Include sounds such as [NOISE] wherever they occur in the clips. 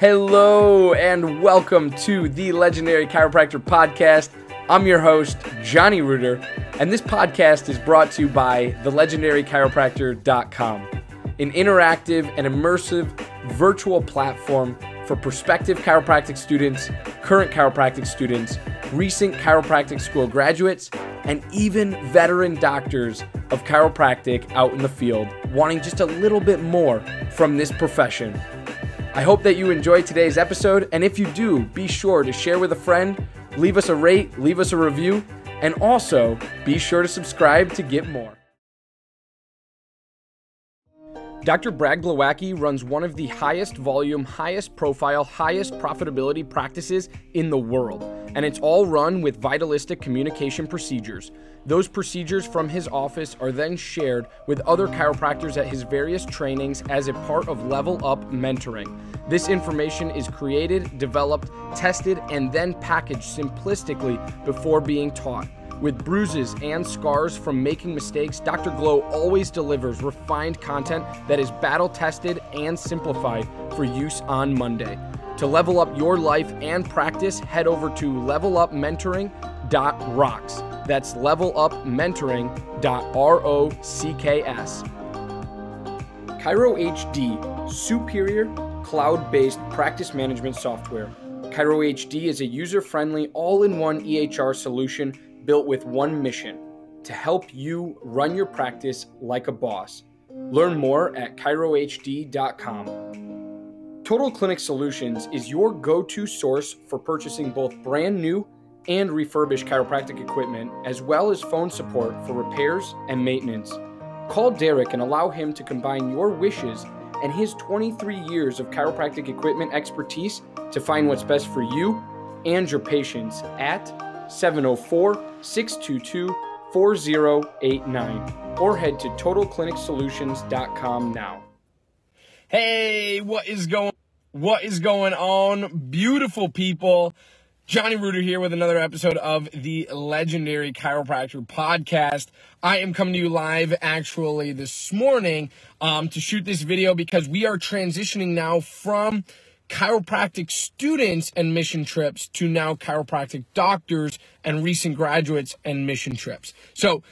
Hello and welcome to the Legendary Chiropractor Podcast. I'm your host, Johnny Reuter, and this podcast is brought to you by thelegendarychiropractor.com, an interactive and immersive virtual platform for prospective chiropractic students, current chiropractic students, recent chiropractic school graduates, and even veteran doctors of chiropractic out in the field wanting just a little bit more from this profession. I hope that you enjoyed today's episode, and if you do, be sure to share with a friend, leave us a rate, leave us a review, and also be sure to subscribe to get more. Dr. Brad Glowacki runs one of the highest volume, highest profile, highest profitability practices in the world, and it's all run with vitalistic communication procedures. Those procedures from his office are then shared with other chiropractors at his various trainings as a part of Level Up mentoring. This information is created, developed, tested, and then packaged simplistically before being taught. With bruises and scars from making mistakes, Dr. Glow always delivers refined content that is battle tested and simplified for use on Monday. To level up your life and practice, head over to levelupmentoring.rocks. That's levelupmentoring.rocks. Chiro HD, superior cloud based practice management software. Chiro HD is a user friendly, all in one EHR solution built with one mission to help you run your practice like a boss. Learn more at ChiroHD.com. Total Clinic Solutions is your go to source for purchasing both brand new and refurbished chiropractic equipment, as well as phone support for repairs and maintenance. Call Derek and allow him to combine your wishes and his 23 years of chiropractic equipment expertise to find what's best for you and your patients at 704 622 4089 or head to totalclinicsolutions.com now. Hey, what is going what is going on? Beautiful people. Johnny Reuter here with another episode of the Legendary Chiropractor Podcast. I am coming to you live actually this morning um, to shoot this video because we are transitioning now from chiropractic students and mission trips to now chiropractic doctors and recent graduates and mission trips. So,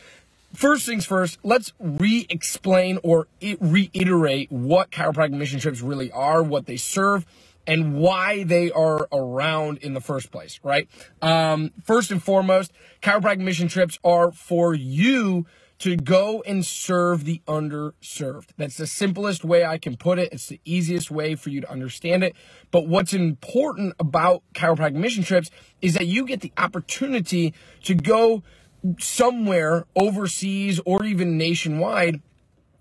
first things first, let's re explain or reiterate what chiropractic mission trips really are, what they serve, and why they are around in the first place, right? Um, first and foremost, chiropractic mission trips are for you to go and serve the underserved. That's the simplest way I can put it. It's the easiest way for you to understand it. But what's important about chiropractic mission trips is that you get the opportunity to go somewhere overseas or even nationwide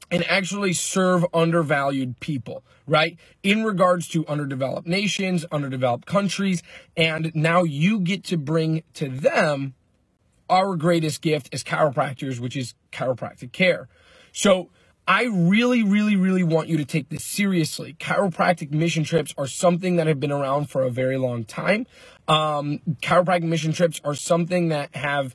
and actually serve undervalued people, right? In regards to underdeveloped nations, underdeveloped countries, and now you get to bring to them our greatest gift as chiropractors, which is chiropractic care. So I really, really, really want you to take this seriously. Chiropractic mission trips are something that have been around for a very long time. Um, chiropractic mission trips are something that have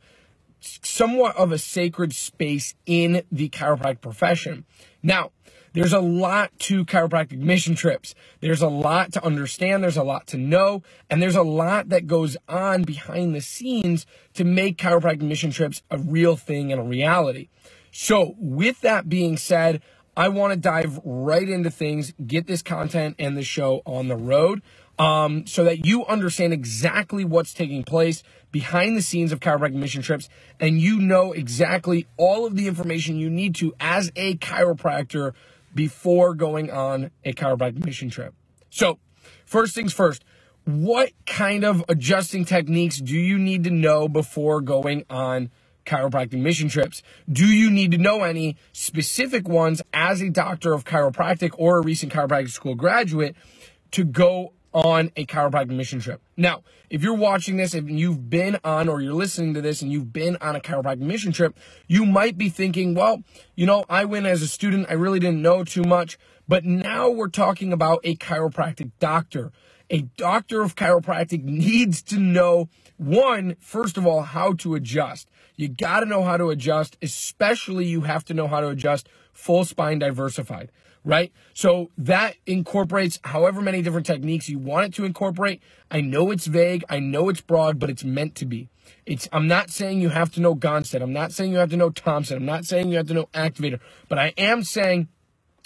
somewhat of a sacred space in the chiropractic profession. Now, there's a lot to chiropractic mission trips. There's a lot to understand. There's a lot to know. And there's a lot that goes on behind the scenes to make chiropractic mission trips a real thing and a reality. So with that being said, I want to dive right into things, get this content and the show on the road um, so that you understand exactly what's taking place behind the scenes of chiropractic mission trips and you know exactly all of the information you need to as a chiropractor before going on a chiropractic mission trip. So, first things first, what kind of adjusting techniques do you need to know before going on chiropractic mission trips? Do you need to know any specific ones as a doctor of chiropractic or a recent chiropractic school graduate to go on a chiropractic mission trip. Now, if you're watching this and you've been on or you're listening to this and you've been on a chiropractic mission trip, you might be thinking, well, you know, I went as a student, I really didn't know too much, but now we're talking about a chiropractic doctor. A doctor of chiropractic needs to know one, first of all, how to adjust. You got to know how to adjust, especially you have to know how to adjust full spine diversified, right? So that incorporates however many different techniques you want it to incorporate. I know it's vague, I know it's broad, but it's meant to be. It's I'm not saying you have to know Gonstead. I'm not saying you have to know Thompson. I'm not saying you have to know Activator, but I am saying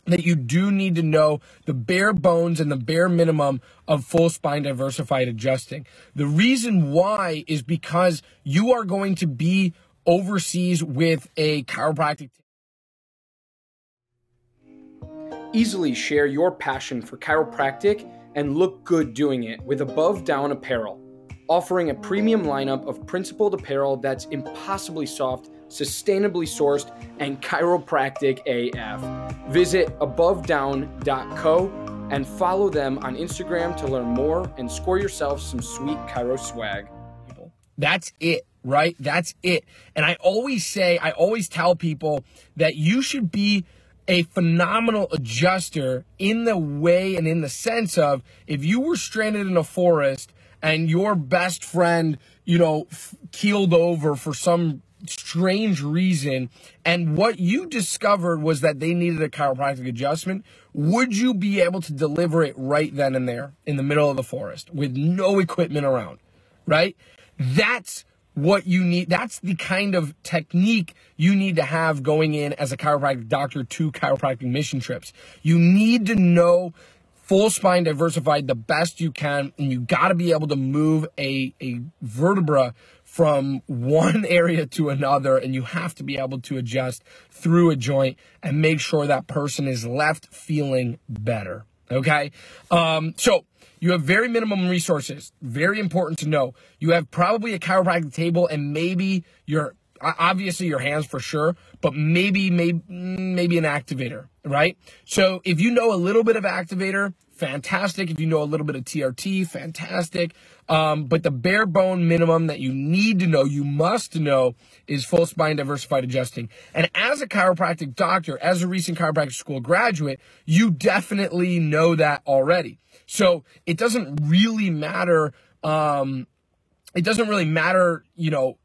that you do need to know the bare bones and the bare minimum of full spine diversified adjusting. The reason why is because you are going to be overseas with a chiropractic. Easily share your passion for chiropractic and look good doing it with Above Down Apparel, offering a premium lineup of principled apparel that's impossibly soft sustainably sourced, and chiropractic AF. Visit abovedown.co and follow them on Instagram to learn more and score yourself some sweet chiro swag. That's it, right? That's it. And I always say, I always tell people that you should be a phenomenal adjuster in the way and in the sense of if you were stranded in a forest and your best friend, you know, keeled over for some strange reason and what you discovered was that they needed a chiropractic adjustment, would you be able to deliver it right then and there in the middle of the forest with no equipment around? Right? That's what you need. That's the kind of technique you need to have going in as a chiropractic doctor to chiropractic mission trips. You need to know full spine diversified the best you can, and you got to be able to move a, a vertebra from one [LAUGHS] area to another and you have to be able to adjust through a joint and make sure that person is left feeling better. Okay. Um, so you have very minimum resources. Very important to know. You have probably a chiropractic table and maybe your obviously your hands for sure, but maybe maybe maybe an activator, right? So if you know a little bit of activator, fantastic. If you know a little bit of TRT, fantastic. Um, but the bare bone minimum that you need to know, you must know, is full spine diversified adjusting. And as a chiropractic doctor, as a recent chiropractic school graduate, you definitely know that already. So it doesn't really matter. Um, it doesn't really matter, you know,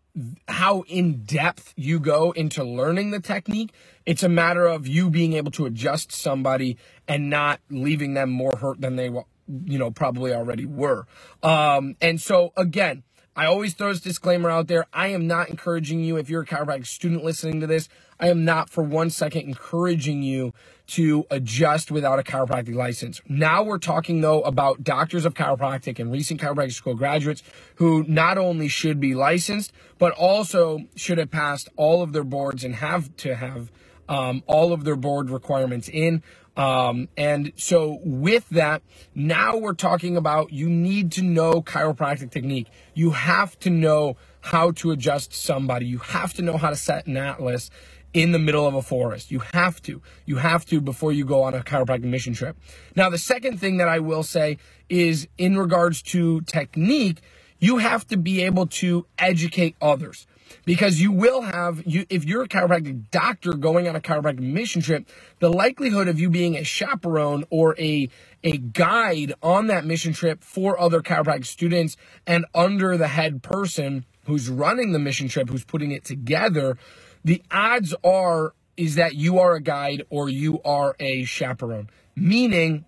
how in depth you go into learning the technique. It's a matter of you being able to adjust somebody and not leaving them more hurt than they, you know, probably already were. Um, and so again, I always throw this disclaimer out there. I am not encouraging you, if you're a chiropractic student listening to this, I am not for one second encouraging you to adjust without a chiropractic license. Now we're talking though about doctors of chiropractic and recent chiropractic school graduates who not only should be licensed, but also should have passed all of their boards and have to have um, all of their board requirements in. Um, and so with that, now we're talking about you need to know chiropractic technique. You have to know how to adjust somebody. You have to know how to set an atlas in the middle of a forest. You have to. You have to before you go on a chiropractic mission trip. Now, the second thing that I will say is in regards to technique, you have to be able to educate others because you will have you if you're a chiropractic doctor going on a chiropractic mission trip the likelihood of you being a chaperone or a a guide on that mission trip for other chiropractic students and under the head person who's running the mission trip who's putting it together the odds are is that you are a guide or you are a chaperone. Meaning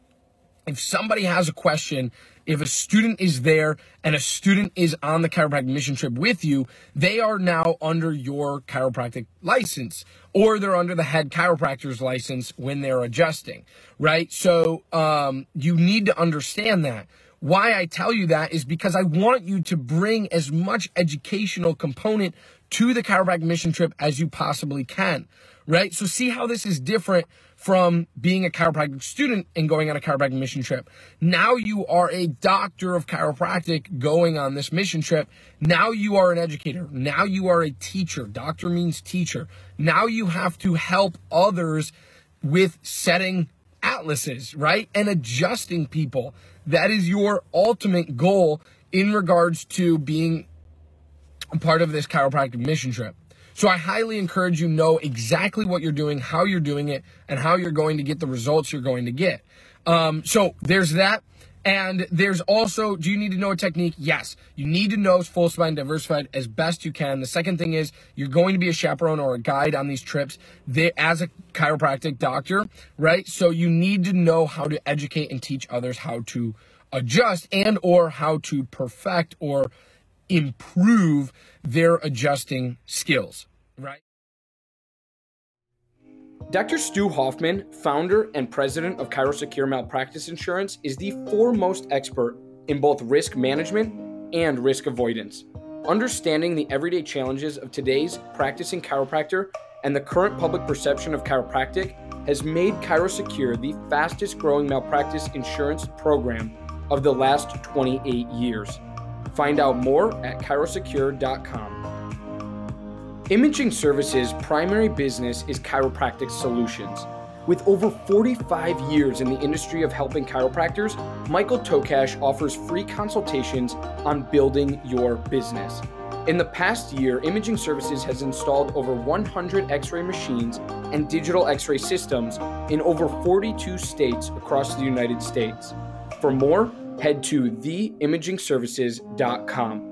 if somebody has a question if a student is there and a student is on the chiropractic mission trip with you, they are now under your chiropractic license or they're under the head chiropractor's license when they're adjusting, right? So um, you need to understand that. Why I tell you that is because I want you to bring as much educational component to the chiropractic mission trip as you possibly can, right? So see how this is different from being a chiropractic student and going on a chiropractic mission trip. Now you are a doctor of chiropractic going on this mission trip. Now you are an educator. Now you are a teacher. Doctor means teacher. Now you have to help others with setting atlases, right? And adjusting people. That is your ultimate goal in regards to being part of this chiropractic mission trip. So I highly encourage you know exactly what you're doing, how you're doing it, and how you're going to get the results you're going to get. Um, so there's that. And there's also, do you need to know a technique? Yes. You need to know full spine diversified as best you can. The second thing is you're going to be a chaperone or a guide on these trips as a chiropractic doctor, right? So you need to know how to educate and teach others how to adjust and or how to perfect or improve their adjusting skills, right? Dr. Stu Hoffman, founder and president of ChiroSecure Malpractice Insurance, is the foremost expert in both risk management and risk avoidance. Understanding the everyday challenges of today's practicing chiropractor and the current public perception of chiropractic has made ChiroSecure the fastest growing malpractice insurance program of the last 28 years. Find out more at chirosecure.com. Imaging Services' primary business is chiropractic solutions. With over 45 years in the industry of helping chiropractors, Michael Tokash offers free consultations on building your business. In the past year, Imaging Services has installed over 100 x ray machines and digital x ray systems in over 42 states across the United States. For more, head to theimagingservices.com.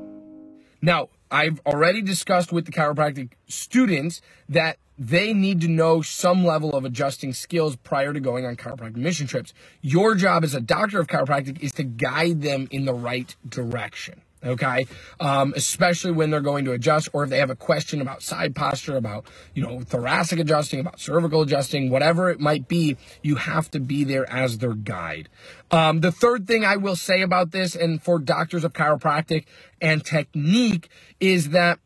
Now, I've already discussed with the chiropractic students that they need to know some level of adjusting skills prior to going on chiropractic mission trips. Your job as a doctor of chiropractic is to guide them in the right direction okay? Um, especially when they're going to adjust or if they have a question about side posture about you know thoracic adjusting about cervical adjusting whatever it might be you have to be there as their guide. Um, the third thing i will say about this and for doctors of chiropractic and technique is that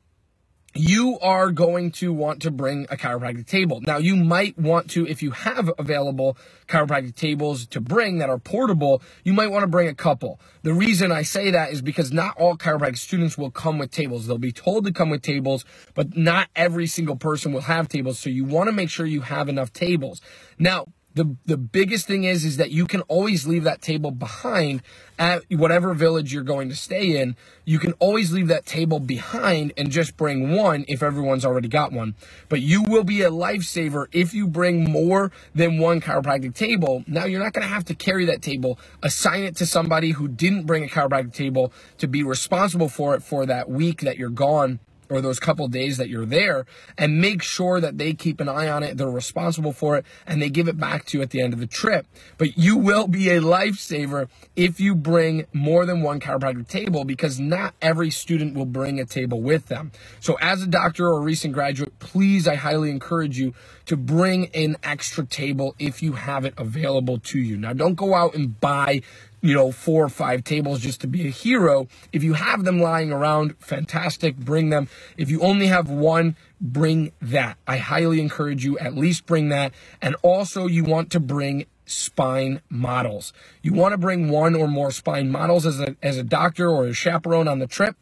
you are going to want to bring a chiropractic table. Now, you might want to, if you have available chiropractic tables to bring that are portable, you might want to bring a couple. The reason I say that is because not all chiropractic students will come with tables. They'll be told to come with tables, but not every single person will have tables. So you want to make sure you have enough tables. Now, the the biggest thing is is that you can always leave that table behind at whatever village you're going to stay in. You can always leave that table behind and just bring one if everyone's already got one. But you will be a lifesaver if you bring more than one chiropractic table. Now you're not going to have to carry that table. Assign it to somebody who didn't bring a chiropractic table to be responsible for it for that week that you're gone or those couple days that you're there and make sure that they keep an eye on it. They're responsible for it and they give it back to you at the end of the trip. But you will be a lifesaver if you bring more than one chiropractic table because not every student will bring a table with them. So as a doctor or a recent graduate, please, I highly encourage you to bring an extra table if you have it available to you. Now don't go out and buy you know, four or five tables just to be a hero. If you have them lying around, fantastic, bring them. If you only have one, bring that. I highly encourage you at least bring that. And also you want to bring spine models. You want to bring one or more spine models as a, as a doctor or a chaperone on the trip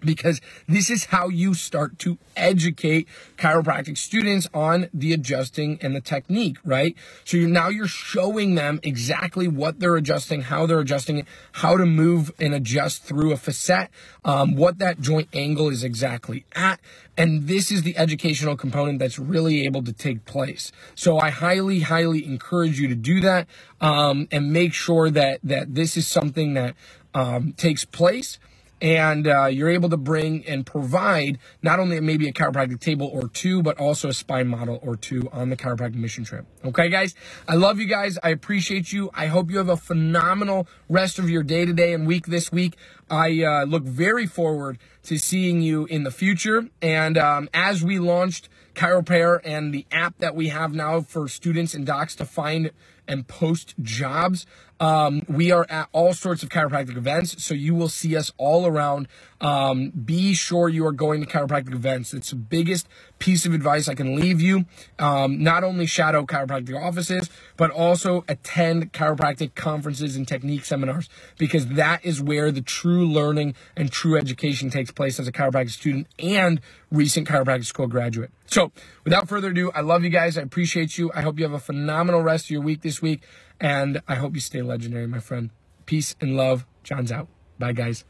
because this is how you start to educate chiropractic students on the adjusting and the technique, right? So you're now you're showing them exactly what they're adjusting, how they're adjusting it, how to move and adjust through a facet, um, what that joint angle is exactly at. And this is the educational component that's really able to take place. So I highly, highly encourage you to do that um, and make sure that that this is something that um, takes place and uh, you're able to bring and provide not only maybe a chiropractic table or two, but also a spine model or two on the chiropractic mission trip. Okay, guys, I love you guys. I appreciate you. I hope you have a phenomenal rest of your day today and week this week. I uh, look very forward to seeing you in the future. And um, as we launched ChiroPair and the app that we have now for students and docs to find and post jobs. Um, we are at all sorts of chiropractic events, so you will see us all around. Um, be sure you are going to chiropractic events. It's the biggest piece of advice I can leave you. Um, not only shadow chiropractic offices, but also attend chiropractic conferences and technique seminars because that is where the true learning and true education takes place as a chiropractic student and recent chiropractic school graduate. So, without further ado, I love you guys. I appreciate you. I hope you have a phenomenal rest of your week this week. And I hope you stay legendary, my friend. Peace and love. John's out. Bye, guys.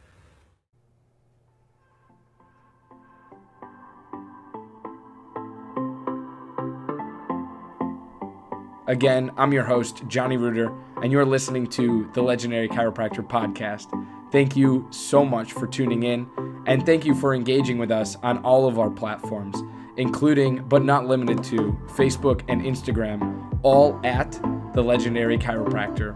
Again, I'm your host, Johnny Reuter, and you're listening to the Legendary Chiropractor Podcast. Thank you so much for tuning in, and thank you for engaging with us on all of our platforms, including but not limited to Facebook and Instagram, all at the Legendary Chiropractor.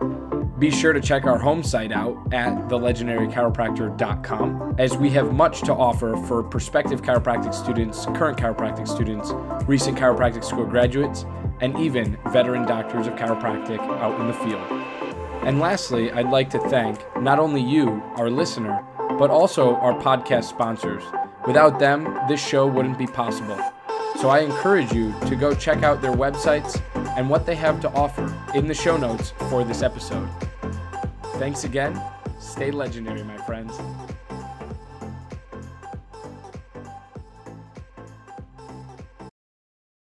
Be sure to check our home site out at thelegendarychiropractor.com as we have much to offer for prospective chiropractic students, current chiropractic students, recent chiropractic school graduates, and even veteran doctors of chiropractic out in the field. And lastly, I'd like to thank not only you, our listener, but also our podcast sponsors. Without them, this show wouldn't be possible. So I encourage you to go check out their websites and what they have to offer in the show notes for this episode. Thanks again. Stay legendary, my friends.